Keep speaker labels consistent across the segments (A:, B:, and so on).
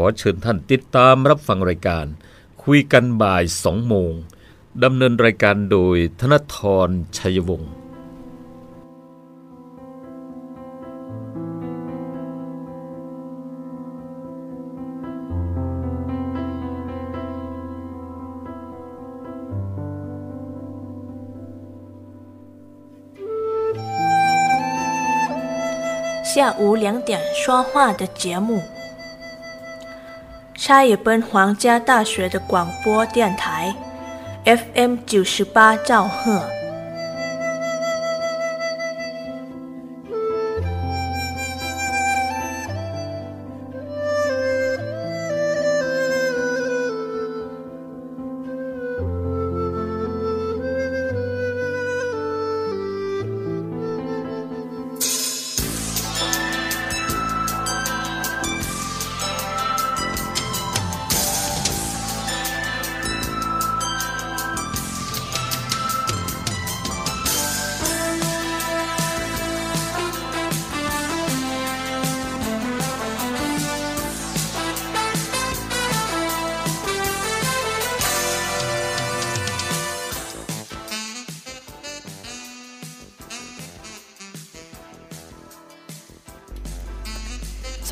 A: อเชิญท่านติดตามรับฟังรายการ คุยกันบ่าย 2 โมง ดำเนินรายการโดยธนทรชัยวงศ์
B: 下午两点说话的节目。 差一本皇家大学的广播电台，FM 九十八兆赫。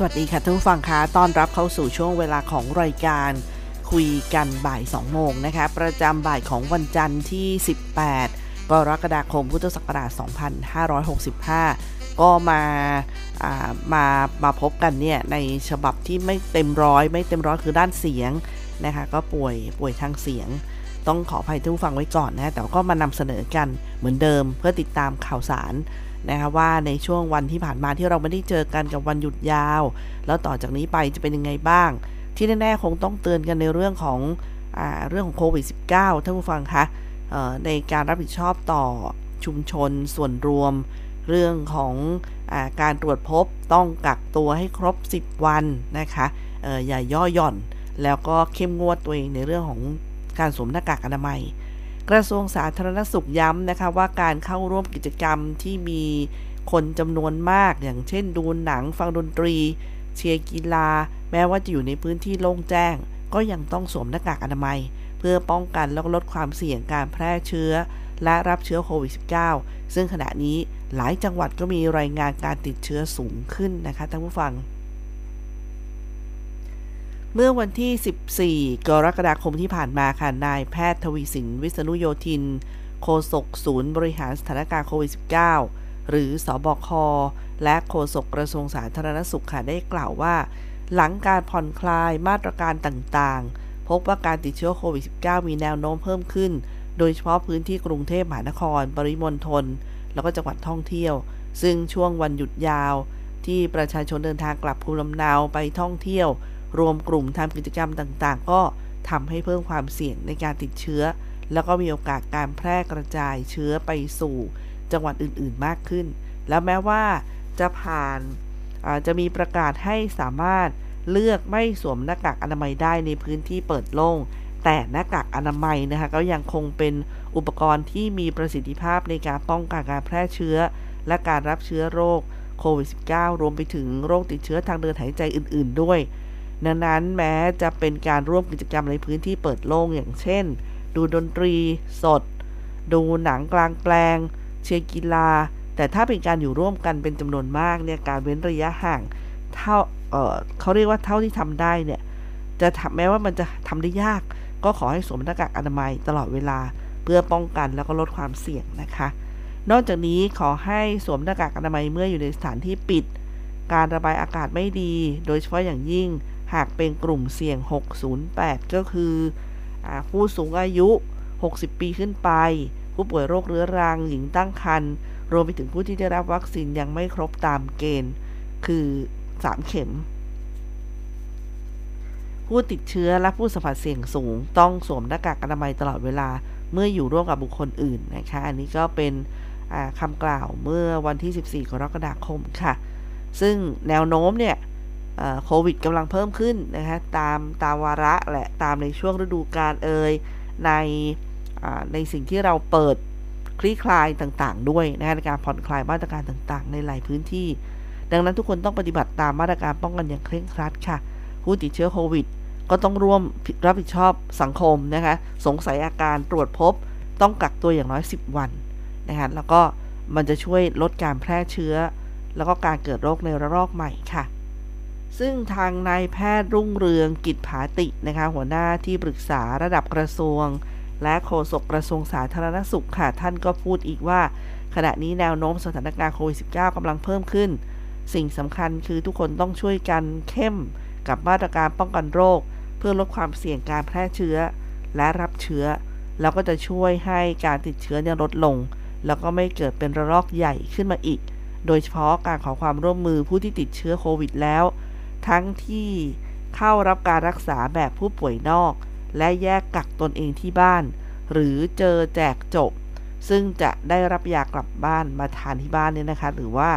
C: วัสดีค่ะทุกผู้ฟังคะต้อนรับเข้าสู่ช่วงเวลาของรายการ คุยกันบ่าย 2 โมงนะคะ ประจำบ่ายของวันจันทร์ที่ 18 กรกฎาคม พุทธศักราช 2565 ก็มาามามาพบกันเนี่ย ในฉบับที่ไม่เต็มร้อย ไม่เต็มร้อยคือด้านเสียงนะคะ ก็ป่วยป่วยทางเสียง ต้องขออภัยทุกฟังไว้ก่อนนะ แต่ก็มานำเสนอกันเหมือนเดิมเพื่อติดตามข่าวสาร นะคะว่าในช่วงวันที่ผ่านมาที่เราไม่ได้เจอกันกับวันหยุดยาว แล้วต่อจากนี้ไปจะเป็นยังไงบ้าง ที่แน่ๆคงต้องเตือนกันในเรื่องของอเรื่องของโควิด -19 ท่านผู้ฟังคะในการรับผิดชอบต่อชุมชนส่วนรวม เรื่องของอการตรวจพบต้องกักตัวให้ครบ 10 วันนะคะอย่าย่อหย่อน แล้วก็เข้มงวดตัวเองในเรื่องของการสวมหน้ากากอนามัย กระทรวงสาธารณสุขย้ำนะคะว่าการเข้าร่วมกิจกรรมที่มีคนจำนวนมาก อย่างเช่นดูหนังฟังดนตรี เชียร์กีฬา แม้ว่าจะอยู่ในพื้นที่โล่งแจ้ง ก็ยังต้องสวมหน้ากากอนามัย เพื่อป้องกันและลดความเสี่ยงการแพร่เชื้อ และรับเชื้อโควิด -19 ซึ่งขณะนี้หลายจังหวัดก็มีรายงานการติดเชื้อสูงขึ้นนะคะท่านผู้ฟัง เมื่อวันที่ 14 กรกฎาคมที่ผ่านมาค่ะ นายแพทย์ทวีสิน วิษณุโยธิน โฆษกศูนย์บริหารสถานการณ์โควิด -19 หรือสอบค และโฆษกกระทรวงสาธารณสุขค่ะ ได้กล่าวว่า หลังการผ่อนคลายมาตรการต่างๆ พบว่าการติดเชื้อโควิด -19 มีแนวโน้มเพิ่มขึ้น โดยเฉพาะพื้นที่กรุงเทพมหานคร ปริมณฑล แล้วก็จังหวัดท่องเที่ยว ซึ่งช่วงวันหยุดยาว ที่ประชาชนเดินทางกลับภูมิลำเนาไปท่องเที่ยว รวมกลุ่มทำกิจกรรมต่างๆ ก็ทำให้เพิ่มความเสี่ยงในการติดเชื้อ แล้วก็มีโอกาสการแพร่กระจายเชื้อไปสู่จังหวัดอื่นๆมากขึ้น แล้วแม้ว่าจะผ่านจะมีประกาศให้สามารถเลือกไม่สวมหน้ากากอนามัยได้ในพื้นที่เปิดโล่งแต่หน้ากากอนามัยนะคะก็ยังคงเป็นอุปกรณ์ที่มีประสิทธิภาพในการป้องกันการแพร่เชื้อ และการรับเชื้อโรคโควิด -19 รวมไปถึงโรคติดเชื้อทางเดินหายใจอื่น ๆ ด้วย ดังนั้นแม้จะเป็นการร่วมกิจกรรมในพื้นที่เปิดโล่งอย่างเช่น ดูดนตรีสด ดูหนังกลางแปลง เชียร์กีฬา แต่ถ้าเป็นการอยู่ร่วมกันเป็นจำนวนมากเนี่ยการเว้นระยะห่างเท่าเเขาเรียกว่าเท่าที่ทำได้เนี่ยจะทำแม้ว่ามันจะทำได้ยาก ก็ขอให้สวมหน้ากากอนามัยตลอดเวลาเพื่อป้องกันแล้วก็ลดความเสี่ยงนะคะ นอกจากนี้ขอให้สวมหน้ากากอนามัยเมื่ออยู่ในสถานที่ปิด การระบายอากาศไม่ดี โดยเฉพาะอย่างยิ่ง หากเป็นกลุ่มเสี่ยง 608 ก็คืออผู้สูงอายุ 60 ปีขึ้นไป ผู้ป่วยโรคเรื้อรัง หญิงตั้งครรภ์ รวมไปถึงผู้ที่ได้รับวัคซีนยังไม่ครบตามเกณฑ์ คือ 3 เข็ม ผู้ติดเชื้อและผู้สัมผัสเสี่ยงสูง ต้องสวมหน้ากากอนามัยตลอดเวลาเมื่ออยู่ร่วมกับบุคคลอื่นนะคะ อันนี้ก็เป็นคำกล่าวเมื่อวันที่ 14 กรกฎาคมค่ะ ซึ่งแนวโน้มเนี่ย โควิดกำลังเพิ่มขึ้นนะคะตามตามวาระและตามในช่วงฤดูกาลเอ่ยในในสิ่งที่เราเปิดคลี่คลายต่างๆ ด้วยนะในการผ่อนคลายมาตรการต่างๆ ในหลายพื้นที่ ดังนั้นทุกคนต้องปฏิบัติตามมาตรการป้องกันอย่างเคร่งครัดค่ะ ผู้ติดเชื้อโควิด ก็ต้องร่วมรับผิดชอบสังคมนะคะสงสัยอาการตรวจพบ ต้องกักตัวอย่างน้อย 10 วันนะคะแล้วก็มันจะช่วยลดการแพร่เชื้อ แล้วก็การเกิดโรคในระลอกใหม่ค่ะ ซึ่งทางนายแพทย์รุ่งเรืองกิจผาตินะคะหัวหน้าที่ปรึกษาระดับกระทรวง และโฆษกกระทรวงสาธารณสุขค่ะ ท่านก็พูดอีกว่า ขณะนี้แนวโน้มสถานการณ์โควิด -19 กำลังเพิ่มขึ้น สิ่งสำคัญคือทุกคนต้องช่วยกันเข้มกับมาตรการป้องกันโรค เพื่อลดความเสี่ยงการแพร่เชื้อ และรับเชื้อ แล้วก็จะช่วยให้การติดเชื้อเนี่ยลดลง แล้วก็ไม่เกิดเป็นระลอกใหญ่ขึ้นมาอีก โดยเฉพาะการขอความร่วมมือผู้ที่ติดเชื้อโควิดแล้ว ทั้งที่เข้ารับการรักษาแบบผู้ป่วยนอก และแยกกักตนเองที่บ้าน หรือเจอแจกจบ ซึ่งจะได้รับยากลับบ้านมาทานที่บ้านเนี่ยนะคะ หรือว่า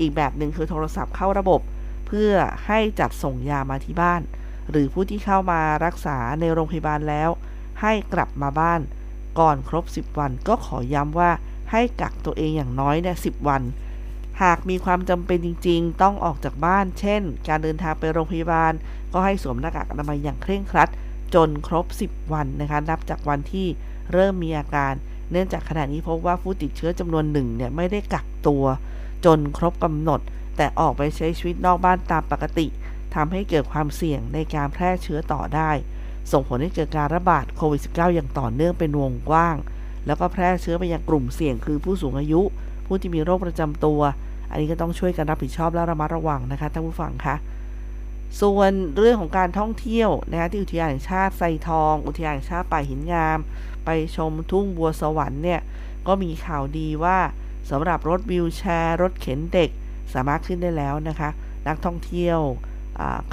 C: อีกแบบหนึ่งคือโทรศัพท์เข้าระบบ เพื่อให้จัดส่งยามาที่บ้าน หรือผู้ที่เข้ามารักษาในโรงพยาบาลแล้ว ให้กลับมาบ้าน ก่อนครบ 10 วันก็ขอย้ำว่าให้กักตัวเองอย่างน้อยเนี่ยสิวัน หากมีความจำเป็นจริง ๆ ต้องออกจากบ้าน เช่น การเดินทางไปโรงพยาบาล ก็ให้สวมหน้ากากอนามัยอย่างเคร่งครัด จนครบ 10 วันนะคะนับจากวันที่เริ่มมีอาการ เนื่องจากขณะนี้พบว่าผู้ติดเชื้อจำนวนหนึ่งเนี่ยไม่ได้กักตัว จนครบกำหนด แต่ออกไปใช้ชีวิตนอกบ้านตามปกติทำให้เกิดความเสี่ยงในการแพร่เชื้อต่อได้ ส่งผลให้เกิดการระบาดโควิด -19 อย่างต่อเนื่องเป็นวงกว้าง แล้วก็แพร่เชื้อไปยังกลุ่มเสี่ยงคือผู้สูงอายุ ผู้ที่มีโรคประจำตัว อันนี้ก็ต้องช่วยกันรับผิดชอบและระมัดระวังนะคะท่านผู้ฟังคะส่วนเรื่องของการท่องเที่ยวนะคะที่อุทยานแห่งชาติไซทอง อุทยานแห่งชาติป่าหินงาม ไปชมทุ่งบัวสวรรค์เนี่ยก็มีข่าวดีว่าสำหรับรถวิวแชร์รถเข็นเด็กสามารถขึ้นได้แล้วนะคะ นักท่องเที่ยว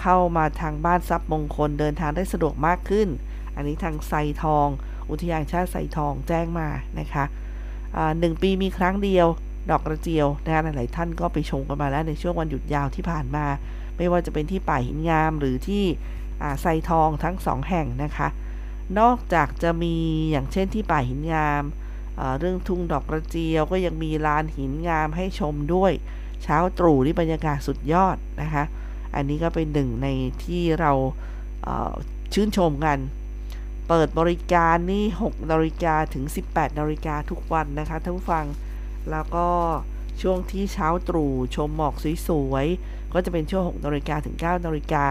C: เข้ามาทางบ้านทรัพย์มงคลเดินทางได้สะดวกมากขึ้น อันนี้ทางไซทอง อุทยานชาติไซทองแจ้งมานะคะ หนึ่งปีมีครั้งเดียว ดอกกระเจียวนะคะหลายท่านก็ไปชมกันมาแล้วในช่วงวันหยุดยาวที่ผ่านมา ไม่ว่าจะเป็นที่ป่าหินงามหรือที่ไซทองทั้งสองแห่งนะคะ นอกจากจะมีอย่างเช่นที่ป่าหินงาม เรื่องทุ่งดอกกระเจียวก็ยังมีลานหินงามให้ชมด้วย เช้าตรู่ที่บรรยากาศสุดยอดนะคะ อันนี้ก็เป็นหนึ่งในที่เราชื่นชมกัน เปิดบริการนี่6นาฬิกาถึง 18นาฬิกาทุกวันนะคะท่านผู้ฟัง แล้วก็ช่วงที่เช้าตรู่ชมหมอกสวยๆ ก็จะเป็นช่วง6นาฬิกาถึง9นาฬิกา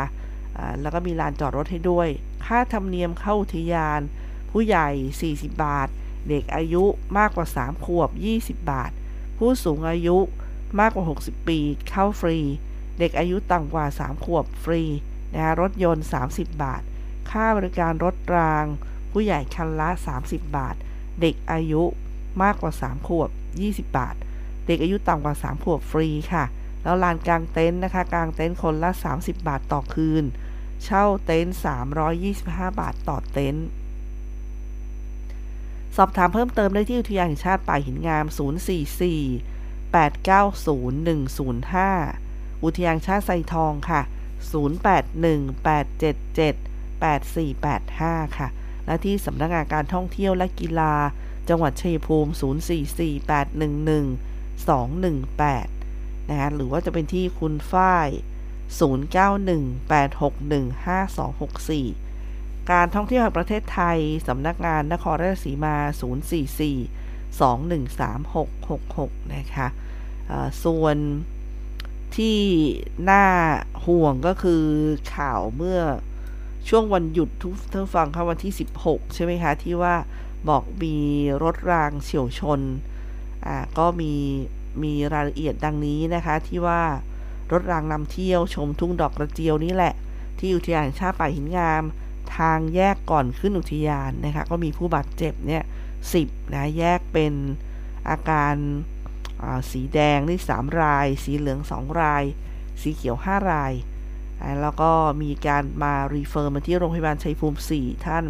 C: แล้วก็มีลานจอดรถให้ด้วย ค่าธรรมเนียมเข้าอุทยาน ผู้ใหญ่ 40 บาท เด็กอายุมากกว่า 3 ขวบ 20 บาท ผู้สูงอายุมากกว่า 60 ปี เข้าฟรี เด็กอายุต่ำกว่า 3 ขวบฟรีนะรถยนต์ 30 บาท ค่าบริการรถราง ผู้ใหญ่คันละ 30 บาท เด็กอายุมากกว่า 3 ขวบ 20 บาท เด็กอายุต่ำกว่า 3 ขวบฟรีค่ะ แล้วลานกลางเต็นท์นะคะกลางเต็นท์คนละ 30 บาทต่อคืน เช่าเต็นท์325 บาทต่อเต็นท์สอบถามเพิ่มเติมได้ที่อุทยานแห่งชาติป่าหินงาม 044 890 105 อุทยานชาติไซทองค่ะ 8485 ค่ะ และที่สำนักงานการท่องเที่ยวและกีฬา จังหวัดชัยภูมิ 0448112218 นะคะหรือว่าจะเป็นที่คุณฝ้าย 0918615264 การท่องเที่ยวแห่งประเทศไทย สำนักงานนครราชสีมา 044213666 นะคะส่วนที่น่าห่วงก็คือข่าวเมื่อ ช่วงวันหยุดทุกท่านฟังค่ะวันที่ 16 ใช่ไหมคะ ที่ว่าบอกมีรถรางเฉียวชน อ่า ก็มีมีรายละเอียดดังนี้นะคะ ที่ว่ารถรางนำเที่ยวชมทุ่งดอกกระเจียวนี่แหละ ที่อุทยานชาติป่าหินงาม ทางแยกก่อนขึ้นอุทยานนะคะ ก็มีผู้บาดเจ็บเนี่ยสิบนะแยกเป็นอาการสีแดงนี่3ราย สีเหลือง 2 ราย สีเขียว 5 ราย แล้วก็มีการมารีเฟอร์มาที่โรงพยาบาลชัยภูมิ 4 ท่าน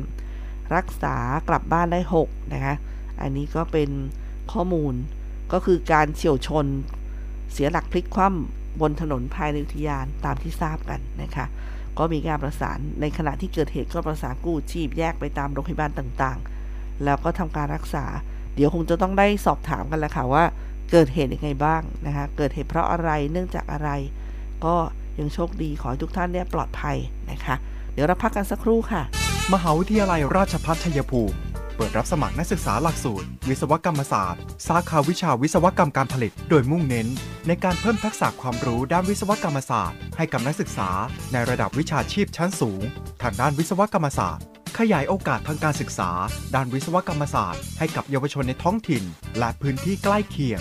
C: รักษากลับบ้านได้ 6 นะคะ อันนี้ก็เป็นข้อมูลก็คือการเฉียวชนเสียหลักพลิกคว่ำบนถนนภายในอุทยานตามที่ทราบกันนะคะ ก็มีการประสานในขณะที่เกิดเหตุก็ประสานกู้ชีพแยกไปตามโรงพยาบาลต่างๆ แล้วก็ทำการรักษา เดี๋ยวคงจะต้องได้สอบถามกันแล้วค่ะว่าเกิดเหตุยังไงบ้างนะคะ เกิดเหตุเพราะอะไรเนื่องจากอะไร ก็ ยังโชคดีขอให้ทุกท่านเนี่ยปลอดภัยนะคะ เดี๋ยวเราพักกันสักครู่ค่ะ
D: มหาวิทยาลัยราชภัฏชัยภูมิ เปิดรับสมัครนักศึกษาหลักสูตร วิศวกรรมศาสตร์ สาขาวิชาวิศวกรรมการผลิต โดยมุ่งเน้น ในการเพิ่มทักษะความรู้ด้านวิศวกรรมศาสตร์ ให้กับนักศึกษา ในระดับวิชาชีพชั้นสูง ทางด้านวิศวกรรมศาสตร์ขยายโอกาสทางการศึกษา ด้านวิศวกรรมศาสตร์ ให้กับเยาวชนในท้องถิ่น และพื้นที่ใกล้เคียง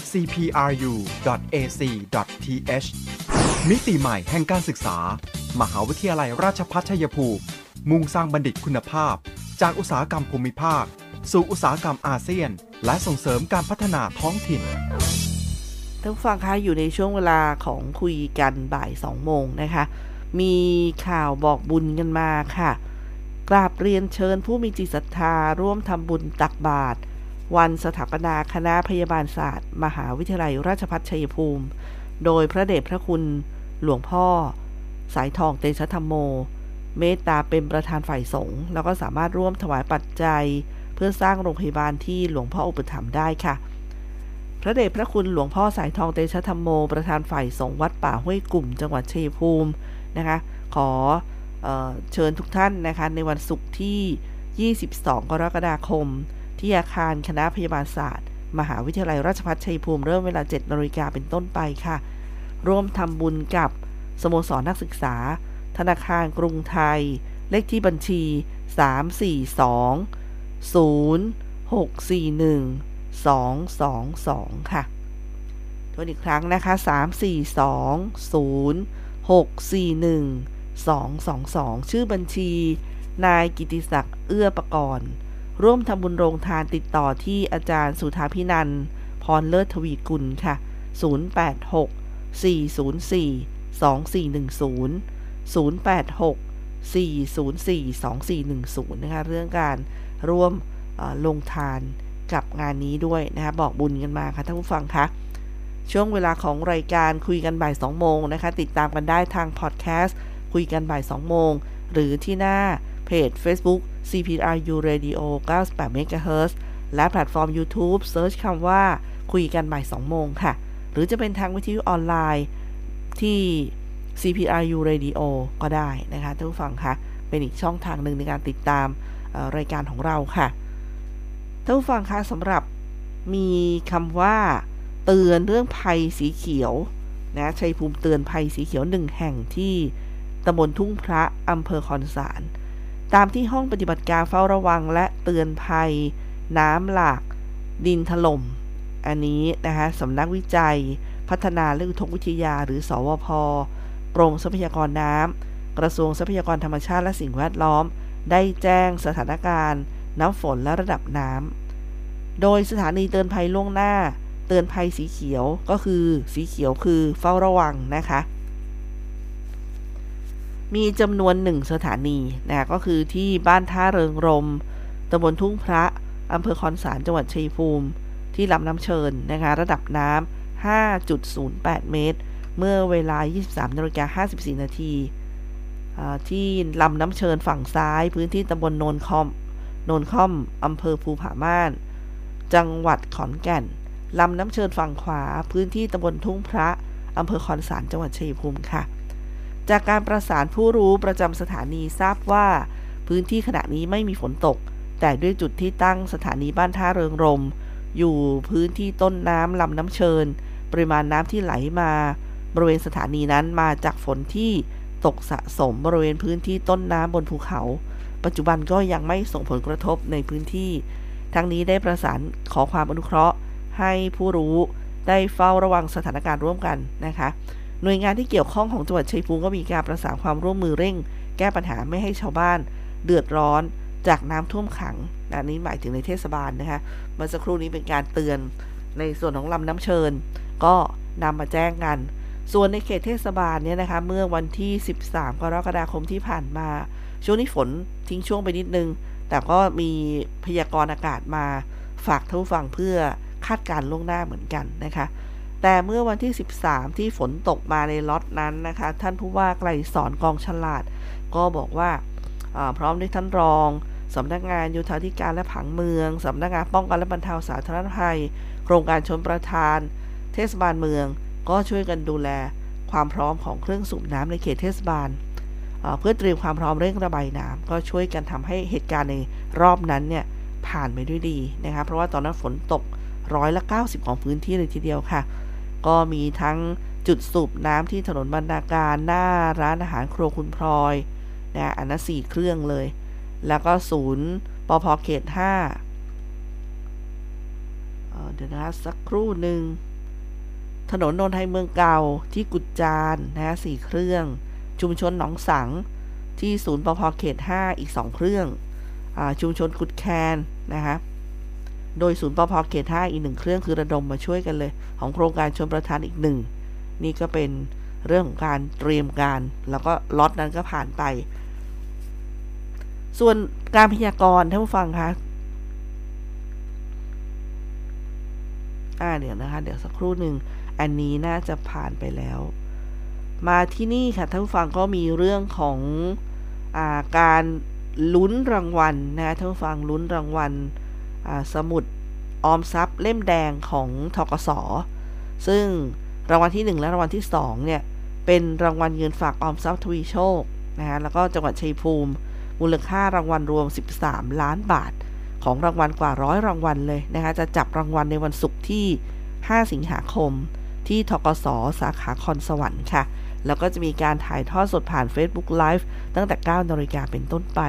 D: cpru.ac.th มิติใหม่แห่งการศึกษา มหาวิทยาลัยราชภัฏชัยภูมิ มุ่งสร้างบัณฑิตคุณภาพ จากอุตสาหกรรมภูมิภาค สู่อุตสาหกรรมอาเซียน และส่งเสริมการพัฒนาท้องถิ่น
C: ท่านฟังคะอยู่ในช่วงเวลาของคุยกันบ่าย2โมงนะคะ มีข่าวบอกบุญกันมาค่ะ กราบเรียนเชิญผู้มีจิตศรัทธาร่วมทำบุญตักบาตร วันสถาปนาคณะพยาบาลศาสตร์ มหาวิทยาลัยราชภัฏชัยภูมิ โดยพระเดชพระคุณหลวงพ่อ สายทองเตชะธรรมโม เมตตาเป็นประธานฝ่ายสงฆ์แล้วก็สามารถร่วมถวายปัจจัย เพื่อสร้างโรงพยาบาลที่หลวงพ่ออุปถัมภ์ได้ค่ะ พระเดชพระคุณหลวงพ่อสายทองเตชะธรรมโม ประธานฝ่ายสงฆ์วัดป่าห้วยกลุ่ม จังหวัดชัยภูมินะคะ ขอเออเชิญทุกท่านนะคะในวันศุกร์ที่ 22 กรกฎาคม ที่อาคารคณะพยาบาลศาสตร์ มหาวิทยาลัยราชภัฏชัยภูมิเริ่มเวลา7นาฬิกาเป็นต้นไปค่ะ ร่วมทำบุญกับ สโมสรนักศึกษา ธนาคารกรุงไทย เลขที่บัญชี 342 0641 222 ค่ะทวนอีกครั้งนะคะ 342 0641 222 ชื่อบัญชี นายกิติศักดิ์เอื้อประกรณ์ ร่วมทำบุญโรงทานติดต่อที่อาจารย์สุธาพินันพรเลิศทวีกุลค่ะ 086 404 2410 086 404 2410 นะคะ เรื่องการร่วมลงทานกับงานนี้ด้วยนะคะบอกบุญกันมาค่ะท่านผู้ฟังคะช่วงเวลาของรายการคุยกันบ่าย 2 โมงนะคะ ติดตามกันได้ทางพอดแคสต์คุยกันบ่าย 2 โมง หรือที่หน้าเพจ Facebook CPRU Radio 98 MHz และแพลตฟอร์ม YouTube search คำว่าคุยกันบ่าย2โมงค่ะ หรือจะเป็นทางวิทยุออนไลน์ที่ CPRU Radio ก็ได้นะคะท่านผู้ฟังคะเป็นอีกช่องทางหนึ่งในการติดตามรายการของเราค่ะท่านผู้ฟังคะสำหรับมีคำว่า เตือนเรื่องภัยสีเขียวนะชัยภูมิเตือนภัยสีเขียวหนึ่งแห่งที่ตำบลทุ่งพระอำเภอคอนสาร ตามที่ห้องปฏิบัติการเฝ้าระวังและเตือนภัย น้ำหลากดินถล่ม อันนี้นะคะสำนักวิจัย พัฒนาและอุทกวิทยาหรือ สวพกรมทรัพยากรน้ำกระทรวงทรัพยากรธรรมชาติและสิ่งแวดล้อม ได้แจ้งสถานการณ์น้ำฝนและระดับน้ำ โดยสถานีเตือนภัยล่วงหน้า เตือนภัยสีเขียวก็คือสีเขียวคือเฝ้าระวังนะคะ มีจำนวนหนึ่งสถานีนะก็คือที่บ้านท่าเริงรมตำบลทุ่งพระอำเภอคอนสารจังหวัดชัยภูมิ ที่ลำน้ำเชิญนะคะระดับน้ำ 5.08 เมตร เมื่อเวลา 23นาฬิกา54 นาทีที่ลำน้ำเชิญฝั่งซ้าย พื้นที่ตำบลโนนคอมโนนคอมอำเภอภูผาม่าน จังหวัดขอนแก่นลำน้ำเชิญฝั่งขวา พื้นที่ตำบลทุ่งพระอำเภอคอนสารจังหวัดชัยภูมิค่ะ จากการประสานผู้รู้ประจำสถานีทราบว่า พื้นที่ขณะนี้ไม่มีฝนตก แต่ด้วยจุดที่ตั้งสถานีบ้านท่าเริงรม อยู่พื้นที่ต้นน้ำลำน้ำเชิญ ปริมาณน้ำที่ไหลมา บริเวณสถานีนั้นมาจากฝนที่ตกสะสมบริเวณพื้นที่ต้นน้ำบนภูเขา ปัจจุบันก็ยังไม่ส่งผลกระทบในพื้นที่ ทั้งนี้ได้ประสานขอความอนุเคราะห์ ให้ผู้รู้ได้เฝ้าระวังสถานการณ์ร่วมกันนะคะ หน่วยงานที่เกี่ยวข้องของจังหวัดชัยภูมิก็มีการประสานความร่วมมือเร่ง แก้ปัญหาไม่ให้ชาวบ้าน เดือดร้อนจากน้ำท่วมขังอันนี้หมายถึงในเทศบาลนะคะเมื่อสักครู่นี้เป็นการเตือนในส่วนของลำน้ำเชิญ ก็นำมาแจ้งกัน ส่วนในเขตเทศบาลเนี่ยนะคะเมื่อวันที่ 13 กรกฎาคมที่ผ่านมา ช่วงนี้ฝนทิ้งช่วงไปนิดนึง แต่ก็มีพยากรณ์อากาศมาฝากท่านฟังเพื่อคาดการล่วงหน้าเหมือนกันนะคะ แต่เมื่อวันที่ 13 ที่ฝนตกมาในล็อตนั้นนะคะ ท่านผู้ว่าไกลสอนกองฉลาด ก็บอกว่าพร้อมด้วยท่านรองสำนักงานโยธาธิการและผังเมืองสำนักงานป้องกันและบรรเทาสาธารณภัยโครงการชนประทาน เทศบาลเมือง ก็ช่วยกันดูแลความพร้อมของเครื่องสูบน้ำในเขตเทศบาล เพื่อเตรียมความพร้อมเร่งระบายน้ำก็ช่วยกันทำให้เหตุการณ์ในรอบนั้นเนี่ยผ่านไปด้วยดีนะคะเพราะว่าตอนนั้นฝนตกร้อยละ 90 ของพื้นที่เลยทีเดียวค่ะ ก็มีทั้งจุดสูบน้ำที่ถนนบรรณาการหน้าร้านอาหารครัวคุณพลอยนะอันนั้นสี่เครื่องเลย แล้วก็ศูนย์ปพเขต5เดี๋ยวนะสักครู่หนึ่ง ถนนนนทไทยเมืองเก่าที่กุดจานนะสี่เครื่อง ชุมชนหนองสังที่ศูนย์ปพเขต5อีก2เครื่องอชุมชนกุดแคนนะคะ โดยศูนย์ปพเขต5อีกหนึ่งเครื่องคือระดมมาช่วยกันเลย ของโครงการชนประทานอีกหนึ่งนี่ก็เป็นเรื่องของการเตรียมการ แล้วก็ล็อตนั้นก็ผ่านไป ส่วนการพยากรณ์ท่านผู้ฟังคะอ่าเดี๋ยวนะคะ เดี๋ยวสักครู่หนึ่งอันนี้น่าจะผ่านไปแล้ว มาที่นี่ค่ะท่านผู้ฟังก็มีเรื่องของอาการลุ้นรางวัลนะท่านผู้ฟังลุ้นรางวัล สมุดออมทรัพย์เล่มแดงของทกสซึ่งรางวัลที่ 1 และรางวัลที่ 2 เนี่ย เป็นรางวัลเงินฝากออมทรัพย์ทวีโชคนะฮะแล้วก็จังหวัดชัยภูมิ มูลค่ารางวัลรวม 13 ล้านบาท ของรางวัลกว่าร้อยรางวัลเลยนะคะจะจับรางวัลในวันศุกร์ที่ 5 สิงหาคม ที่ทกสสาขาคอนสวรรค์ค่ะ แล้วก็จะมีการถ่ายทอดสดผ่าน Facebook Live ตั้งแต่ 9นาฬิกาเป็นต้นไป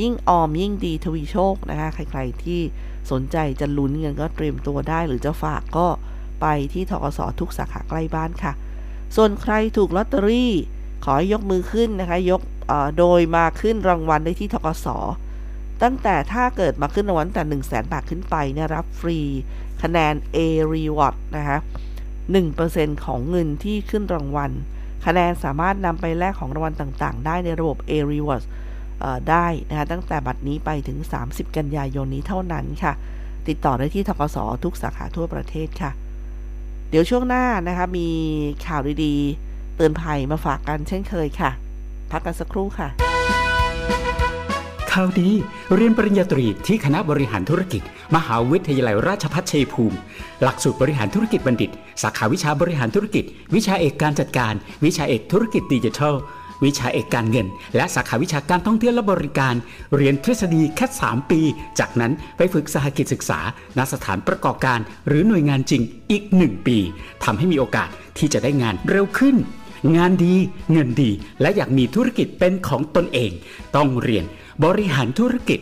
C: ยิ่งออมยิ่งดีทวีโชคนะคะ ใครๆที่สนใจจะลุ้นเงินก็เตรียมตัวได้ หรือจะฝากก็ไปที่ทกสทุกสาขาใกล้บ้านค่ะ ส่วนใครถูกลอตเตอรี่ ขอให้ยกมือขึ้นนะคะ ยกโดยมาขึ้นรางวัลได้ที่ทกสตั้งแต่ถ้าเกิดมาขึ้นรางวัลแต่ 1 0 0 0 0แบาทขึ้นไปเนี่ยรับฟรีคะแนน A Reward นะคะ1%ของเงินที่ขึ้นรางวัล คะแนนสามารถนำไปแลกของรางวัลต่างๆ ได้ในระบบ A Rewards ได้นะคะตั้งแต่บัดนี้ไปถึง 30 กันยายนนี้เท่านั้นค่ะ ติดต่อได้ที่ทกสทุกสาขาทั่วประเทศค่ะ เดี๋ยวช่วงหน้านะคะมีข่าวดีๆ เตือนภัยมาฝากกันเช่นเคยค่ะ พักกันสักครู่ค่ะ
E: ข่าวดีเรียนปริญญาตรีที่คณะบริหารธุรกิจ มหาวิทยาลัยราชภัฏชัยภูมิ หลักสูตรบริหารธุรกิจบัณฑิต สาขาวิชาบริหารธุรกิจ วิชาเอกการจัดการ วิชาเอกธุรกิจดิจิทัล วิชาเอกการเงิน และสาขาวิชาการท่องเที่ยวและบริการ เรียนทฤษฎีแค่ 3 ปี จากนั้นไปฝึกสหกิจศึกษาณสถานประกอบการ หรือหน่วยงานจริงอีก 1 ปีทำให้มีโอกาสที่จะได้งานเร็วขึ้น งานดีเงินดี และอยากมีธุรกิจเป็นของตนเอง ต้องเรียนบริหารธุรกิจ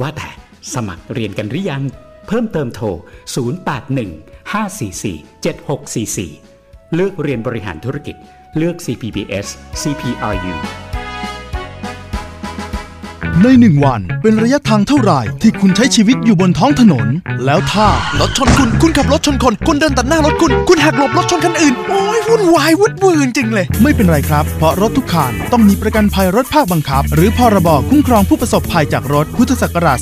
E: ว่าแต่สมัครเรียนกันหรือยัง เพิ่มเติมโทร 081 544 7644 เลือกเรียนบริหารธุรกิจ เลือก CPBS CPRU
F: ในหนึ่งวันเป็นระยะทางเท่าไหร่ที่คุณใช้ชีวิตอยู่บนท้องถนน แล้วถ้ารถชนคุณ คุณขับรถชนคนคนเดินตัดหน้ารถคุณ คุณหักหลบรถชนคันอื่น โอ้ยวุ่นวายวุ่นวืนจริงเลย ไม่เป็นไรครับ เพราะรถทุกคันต้องมีประกันภัยรถภาคบังคับ หรือพรบคุ้มครองผู้ประสบภัยจากรถพุทธศักราช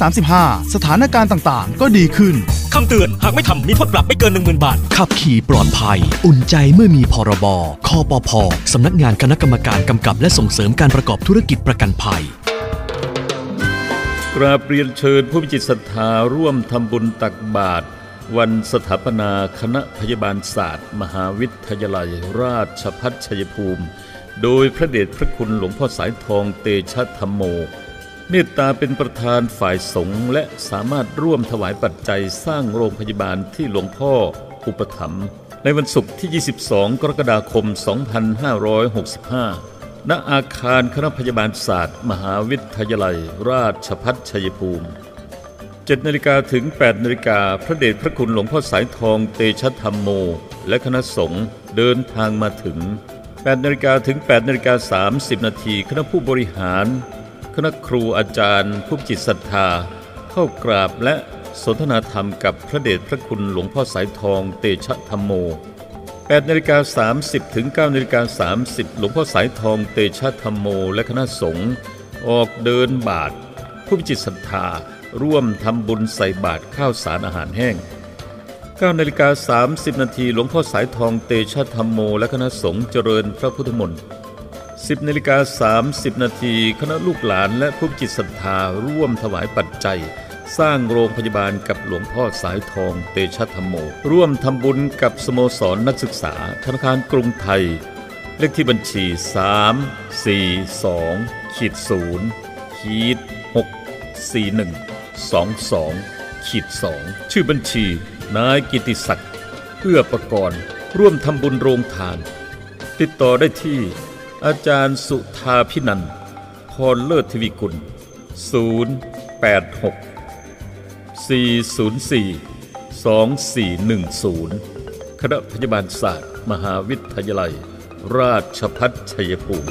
F: 2535 สถานการณ์ต่างๆ ก็ดีขึ้น
G: คำเตือนหากไม่ทำมีโทษปรับไม่เกิน 10,000 บาท
H: ขับขี่ปลอดภัย อุ่นใจเมื่อมีพรบคอปพสำนักงานคณะกรรมการกำกับและส่งเสริมการประกอบธุรกิจประกันภัย
A: กราบเรียนเชิญผู้มีจิตศรัทธาร่วมทำบุญตักบาตรวันสถาปนาคณะพยาบาลศาสตร์ มหาวิทยาลัยราชพัฒชัยภูมิ โดยพระเดชพระคุณหลวงพ่อสายทองเตชะธรรมโม เมตตาเป็นประธานฝ่ายสงฆ์และสามารถร่วมถวายปัจจัยสร้างโรงพยาบาลที่หลวงพ่ออุปถัมภ์ในวันศุกร์ที่ 22 กรกฎาคม 2565 ณอาคารคณะพยาบาลศาสตร์ มหาวิทยาลัย ราชพัฒชัยภูมิ7นาฬิกาถึง8นาฬิกาพระเดชพระคุณหลวงพ่อสายทองเตชะธรรมโม และคณะสงฆ์เดินทางมาถึง8นาฬิกาถึง8นาฬิกา30นาทีคณะผู้บริหาร คณะครูอาจารย์ ผู้จิตศรัทธา เข้ากราบและสนทนาธรรมกับพระเดชพระคุณหลวงพ่อสายทองเตชะธรรมโม 8นาฬิกา30 ถึง9นาฬิกา30 หลวงพ่อสายทองเตชะธรรมโม และคณะสงฆ์ออกเดินบาท ผู้มีจิตศรัทธา ร่วมทำบุญใส่บาตรข้าวสารอาหารแห้ง9นาฬิกา30 นาทีหลวงพ่อสายทองเตชะธรรมโม และคณะสงฆ์เจริญพระพุทธมนต์10นาฬิกา30 นาทีคณะลูกหลานและผู้มีจิตศรัทธาร่วมถวายปัจจัย สร้างโรงพยาบาลกับหลวงพ่อสายทองเตชะธรรมโม ร่วมทำบุญกับสโมสรนักศึกษา ธนาคารกรุงไทย เลขที่บัญชี 3 4 2ขีด0ขีด641 22ขีด2ชื่อบัญชี นายกิติศักดิ์เพื่อประกรณ์ ร่วมทำบุญโรงทาน ติดต่อได้ที่ อาจารย์สุธาพินันท์พรเลิศทวีกุล 086 404 2410 คณะพยาบาลศาสตร์ มหาวิทยาลัย ราชพัฒชัยภูมิ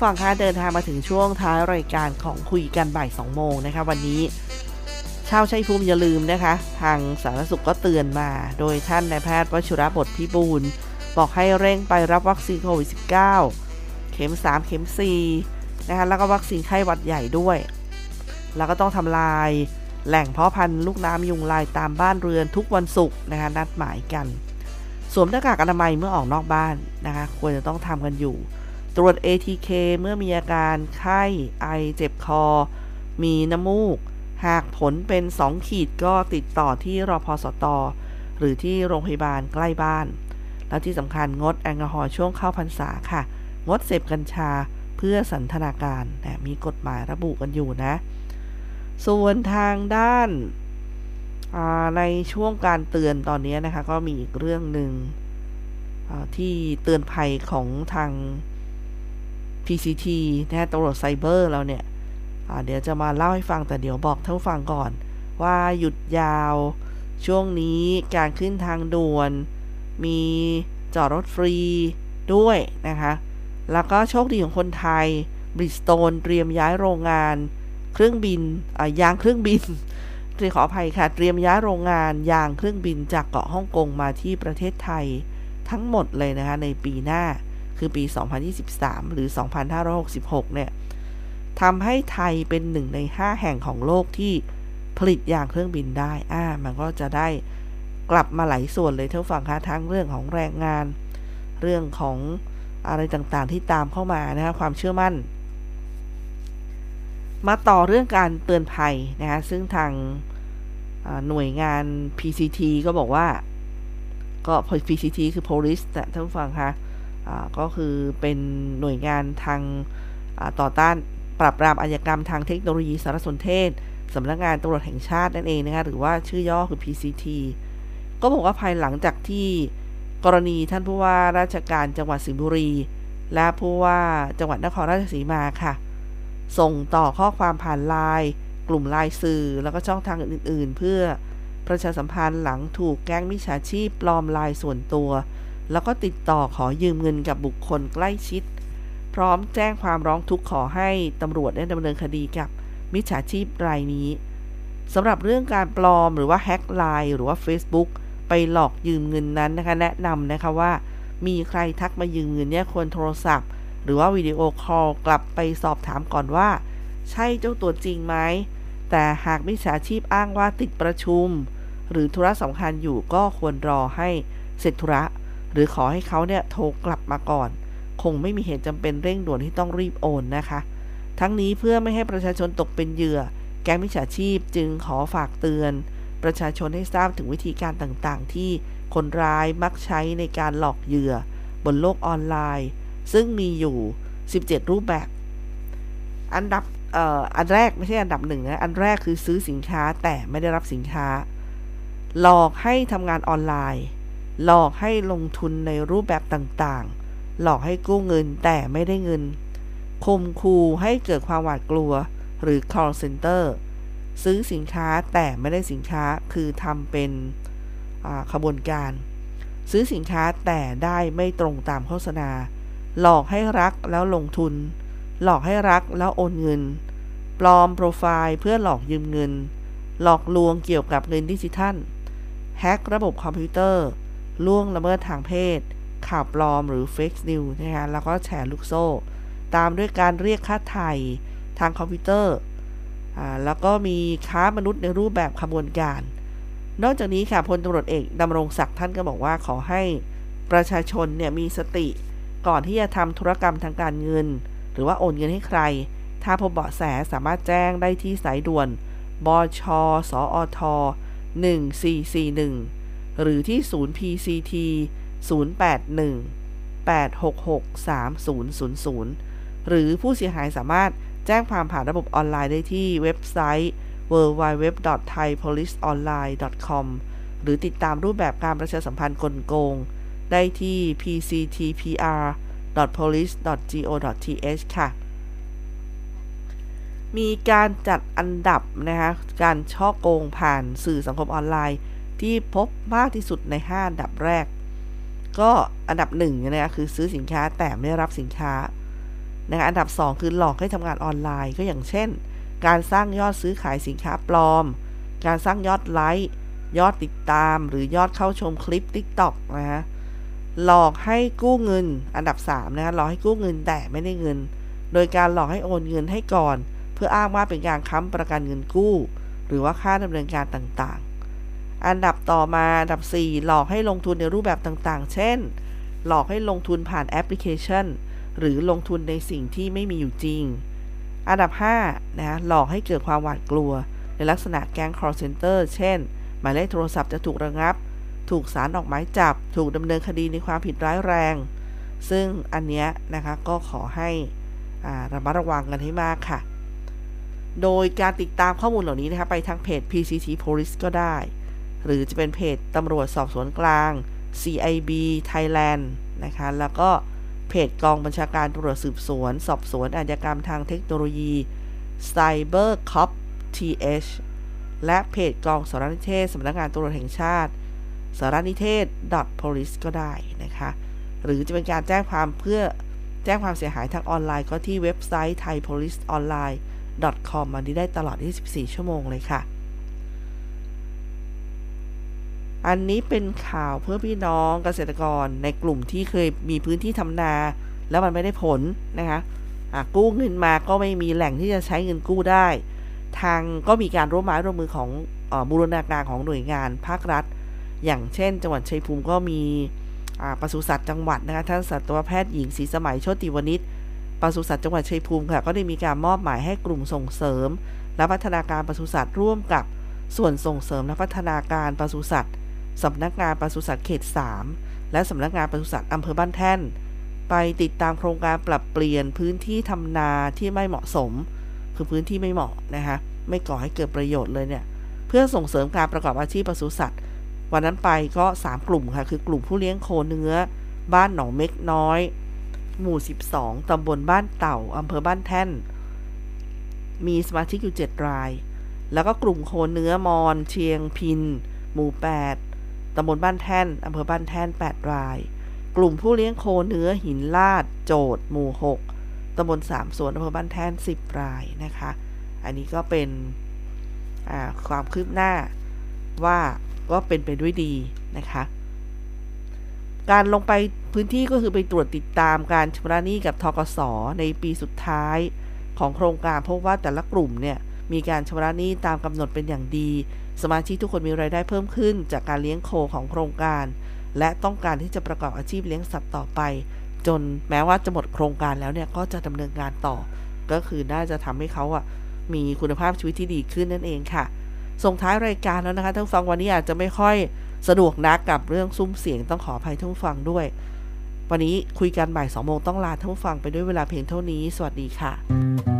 C: ฝั่งคะเดินทางมาถึงช่วงท้ายรายการของคุยกันบ่าย2โมงนะคะวันนี้ชาวชัยภูมิอย่าลืมนะคะ ทางสาธารณสุขก็เตือนมา โดยท่านนายแพทย์วชิระบทพิบูลบอกให้เร่งไปรับวัคซีนโควิด -19 เข็ม 3 เข็ม4นะคะแล้วก็วัคซีนไข้หวัดใหญ่ด้วย แล้วก็ต้องทำลายแหล่งเพาะพันธุ์ลูกน้ำยุงลายตามบ้านเรือนทุกวันศุกร์นะคะนัดหมายกัน สวมหน้ากากอนามัยเมื่อออกนอกบ้านนะคะควรจะต้องทำกันอยู่ ตรวจ ATK เมื่อมีอาการไข้ไอเจ็บคอ มีน้ำมูก หากผลเป็น 2 ขีดก็ติดต่อที่รอพสตอหรือที่โรงพยาบาลใกล้บ้าน และที่สำคัญงดแอลกอฮอล์ช่วงเข้าพรรษาค่ะ งดเสพกัญชาเพื่อสันทนาการนะมีกฎหมายระบุกันอยู่นะ ส่วนทางด้านในช่วงการเตือนตอนนี้นะคะ ก็มีอีกเรื่องหนึ่งที่เตือนภัยของทาง PCT นะตำรวจไซเบอร์เราเนี่ยเดี๋ยวจะมาเล่าให้ฟังแต่เดี๋ยวบอกท่านฟังก่อน ว่าหยุดยาวช่วงนี้การขึ้นทางด่วน มีจอดรถฟรีด้วยนะคะ แล้วก็โชคดีของคนไทยบริสโตนเตรียมย้ายโรงงาน เครื่องบินยางเครื่องบินขออภัยค่ะ เตรียมย้ายโรงงานยางเครื่องบินจากเกาะฮ่องกงมาที่ประเทศไทยทั้งหมดเลยนะคะในปีหน้า คือปี 2023 หรือ 2566 เนี่ยทำให้ไทยเป็นหนึ่งใน 5 แห่งของโลกที่ผลิตยางเครื่องบินได้ อ่า มันก็จะได้กลับมาหลายส่วนเลยทั้งฝั่งคะทั้งเรื่องของแรงงาน เรื่องของอะไรต่างๆที่ตามเข้ามานะคะความเชื่อมั่น มาต่อเรื่องการเตือนภัยนะคะซึ่งทางหน่วยงาน PCT ก็บอกว่า ก็ PCT คือ police นะท่านผู้ฟังคะ ก็คือเป็นหน่วยงานทางต่อต้านปราบปรามอาชญากรรมทางเทคโนโลยีสารสนเทศสำนักงานตำรวจแห่งชาตินั่นเองนะคะหรือว่าชื่อย่อคือ PCT ก็บอกว่าภายหลังจากที่กรณีท่านผู้ว่าราชการจังหวัดสิงห์บุรี และผู้ว่าจังหวัดนครราชสีมาค่ะ ส่งต่อข้อความผ่านไลน์กลุ่มไลน์สื่อ แล้วก็ช่องทางอื่น ๆ เพื่อประชาสัมพันธ์หลังถูกแก๊งมิจฉาชีพปลอมไลน์ส่วนตัว แล้วก็ติดต่อขอยืมเงินกับบุคคลใกล้ชิด พร้อมแจ้งความร้องทุกข์ขอให้ตำรวจได้ดำเนินคดีกับมิจฉาชีพรายนี้สำหรับเรื่องการปลอมหรือว่าแฮ็กไลน์หรือว่า Facebook ไปหลอกยืมเงินนั้นนะคะ แนะนำนะคะว่า มีใครทักมายืมเงินเนี่ยควรโทรศัพท์ หรือว่าวิดีโอคอลกลับไปสอบถามก่อนว่า ใช่เจ้าตัวจริงไหมแต่หากมิจฉาชีพอ้างว่าติดประชุม หรือธุระสำคัญอยู่ก็ควรรอให้เสร็จธุระ รือขอให้เขาเนี่ยโทรกลับมาก่อน คงไม่มีเหตุจำเป็นเร่งด่วนที่ต้องรีบโอนนะคะ ทั้งนี้เพื่อไม่ให้ประชาชนตกเป็นเหยื่อ แก๊งมิจฉาชีพจึงขอฝากเตือน ประชาชนให้ทราบถึงวิธีการต่างๆ ที่คนร้ายมักใช้ในการหลอกเหยื่อ บนโลกออนไลน์ ซึ่งมีอยู่ 17 รูปแบบ อันดับอออันแรกไม่ใช่อันดับหนึ่งนะ อันแรกคือซื้อสินค้าแต่ไม่ได้รับสินค้า หลอกให้ทำงานออนไลน์ หลอกให้ลงทุนในรูปแบบต่างๆ หลอกให้กู้เงินแต่ไม่ได้เงินคมคูให้เกิดความหวาดกลัว หรือ call center ซื้อสินค้าแต่ไม่ได้สินค้าคือทำเป็นขบวนการ ซื้อสินค้าแต่ได้ไม่ตรงตามโฆษณา หลอกให้รักแล้วลงทุน หลอกให้รักแล้วโอนเงิน ปลอมโปรไฟล์เพื่อหลอกยืมเงิน หลอกลวงเกี่ยวกับเงินดิจิทัล แฮกระบบคอมพิวเตอร์ ล่วงละเมิดทางเพศ ข่าวปลอมหรือ fake news นะคะแล้วก็แชร์ลูกโซ่ ตามด้วยการเรียกค่าไถ่ทางคอมพิวเตอร์แล้วก็มีค้ามนุษย์ในรูปแบบขบวนการ นอกจากนี้ค่ะพลตำรวจเอกดำรงศักดิ์ท่านก็บอกว่าขอให้ประชาชนเนี่ยมีสติก่อนที่จะทำธุรกรรมทางการเงิน หรือว่าโอนเงินให้ใคร ถ้าพบเบาะแสสามารถแจ้งได้ที่สายด่วน บช สอท 1441 หรือที่ศูนย์ PCT 081 866 3000 หรือผู้เสียหายสามารถแจ้งความผ่านระบบออนไลน์ได้ที่เว็บไซต์ www.thaipoliceonline.com หรือติดตามรูปแบบการประชาสัมพันธ์กลโกง ได้ที่ pctpr.police.go.th ค่ะ มีการจัดอันดับนะคะการช่อโกงผ่านสื่อสังคมออนไลน์ ที่พบมากที่สุดใน 5 อันดับแรก ก็อันดับ1นะคะคือซื้อสินค้าแต่ไม่ได้รับสินค้านะคะอันดับ 2 คือหลอกให้ทำงานออนไลน์ก็อย่างเช่น การสร้างยอดซื้อขายสินค้าปลอม การสร้างยอดไลค์ยอดติดตาม หรือยอดเข้าชมคลิป TikTok นะฮะหลอกให้กู้เงิน อันดับ3นะฮะหลอกให้กู้เงินแต่ไม่ได้เงิน โดยการหลอกให้โอนเงินให้ก่อน เพื่ออ้างว่าเป็นการค้ำประกันเงินกู้ หรือว่าค่าดำเนินการต่างๆ อันดับต่อมาอันดับ 4 หลอกให้ลงทุนในรูปแบบต่างๆ เช่น หลอกให้ลงทุนผ่านแอปพลิเคชัน หรือลงทุนในสิ่งที่ไม่มีอยู่จริง อันดับ5นะหลอกให้เกิดความหวาดกลัว ในลักษณะแก๊ง call center เช่น หมายเลขโทรศัพท์จะถูกระงับ ถูกสารออกหมายจับ ถูกดำเนินคดีในความผิดร้ายแรง ซึ่งอันเนี้ยนะคะก็ขอให้ระมัดระวังกันให้มากค่ะ โดยการติดตามข้อมูลเหล่านี้นะคะไปทางเพจ PCT Police ก็ได้ หรือจะเป็นเพจตำรวจสอบสวนกลาง CIB Thailand นะคะ แล้วก็เพจกองบัญชาการตำรวจสืบสวน สอบสวนอาชญากรรมทางเทคโนโลยี Cyber Cop TH และเพจกองสารนิเทศสำนักงานตำรวจแห่งชาติ สารนิเทศ .police ก็ได้นะคะ หรือจะเป็นการแจ้งความเพื่อแจ้งความเสียหายทางออนไลน์ก็ที่เว็บไซต์ thaipoliceonline.com มันได้ตลอด 24 ชั่วโมงเลยค่ะ อันนี้เป็นข่าวเพื่อพี่น้องเกษตรกรในกลุ่มที่เคยมีพื้นที่ทำนา แล้วมันไม่ได้ผลนะคะะกู้เงินมาก็ไม่มีแหล่งที่จะใช้เงินกู้ได้ ทางก็มีการร่วมไม้ร่วมมือของอบูรณาการของหน่วยงานภาครัฐ อย่างเช่น จังหวัดชัยภูมิก็มีปศุสัตว์จังหวัดนะคะท่านสัตวแพทย์หญิงศรีสมัยโชติวณิชปศุสัตว์จังหวัดชัยภูมิค่ะก็ได้มีการมอบหมายให้กลุ่มส่งเสริม และพัฒนาการปศุสัตว์ร่วมกับส่วนส่งเสริมและพัฒนาการปศุสัตว์ สำนักงานปศุสัตว์เขต 3 และสำนักงานปศุสัตว์อำเภอบ้านแท่น ไปติดตามโครงการปรับเปลี่ยนพื้นที่ทำนาที่ไม่เหมาะสม คือพื้นที่ไม่เหมาะนะคะไม่ก่อให้เกิดประโยชน์เลยเนี่ย เพื่อส่งเสริมการประกอบอาชีพปศุสัตว์วันนั้นไปก็ 3 กลุ่มค่ะ คือกลุ่มผู้เลี้ยงโคเนื้อ บ้านหนองเม็กน้อย หมู่ 12 ตำบลบ้านเต่า อำเภอบ้านแท่น มีสมาชิกอยู่ 7 ราย แล้วก็กลุ่มโคเนื้อมอน เชียงพิน หมู่ 8 ตำบลบ้านแท่นอำเภอบ้านแท่น 8 ราย กลุ่มผู้เลี้ยงโคเนื้อหินลาด โจดหมู่ 6ตำบลสามสวนอำเภอบ้านแท่น 10 รายนะคะ อันนี้ก็เป็นความคืบหน้าว่าก็เป็นไปด้วยดีนะคะ การลงไปพื้นที่ก็คือไปตรวจติดตามการชำระหนี้กับทกสในปีสุดท้ายของโครงการพบว่าแต่ละกลุ่มเนี่ย มีการชำระหนี้ตามกำหนดเป็นอย่างดี สมาชิกทุกคนมีรายได้เพิ่มขึ้น จากการเลี้ยงโคของโครงการ และต้องการที่จะประกอบอาชีพเลี้ยงสัตว์ต่อไป จ
I: นแม้ว่าจะหมดโครงการแล้วเนี่ยก็จะดำเนินงานต่อ ก็คือน่าจะทำให้เขาอะมีคุณภาพชีวิตที่ดีขึ้นนั่นเองค่ะ ส่งท้ายรายการแล้วนะคะท่านฟังวันนี้อาจจะไม่ค่อยสะดวกนักกับเรื่องซุ้มเสียงต้องขออภัยท่านฟังด้วย วันนี้คุยกันบ่ายสองโมงต้องลาท่านฟังไปด้วยเวลาเพียงเท่านี้ สวัสดีค่ะ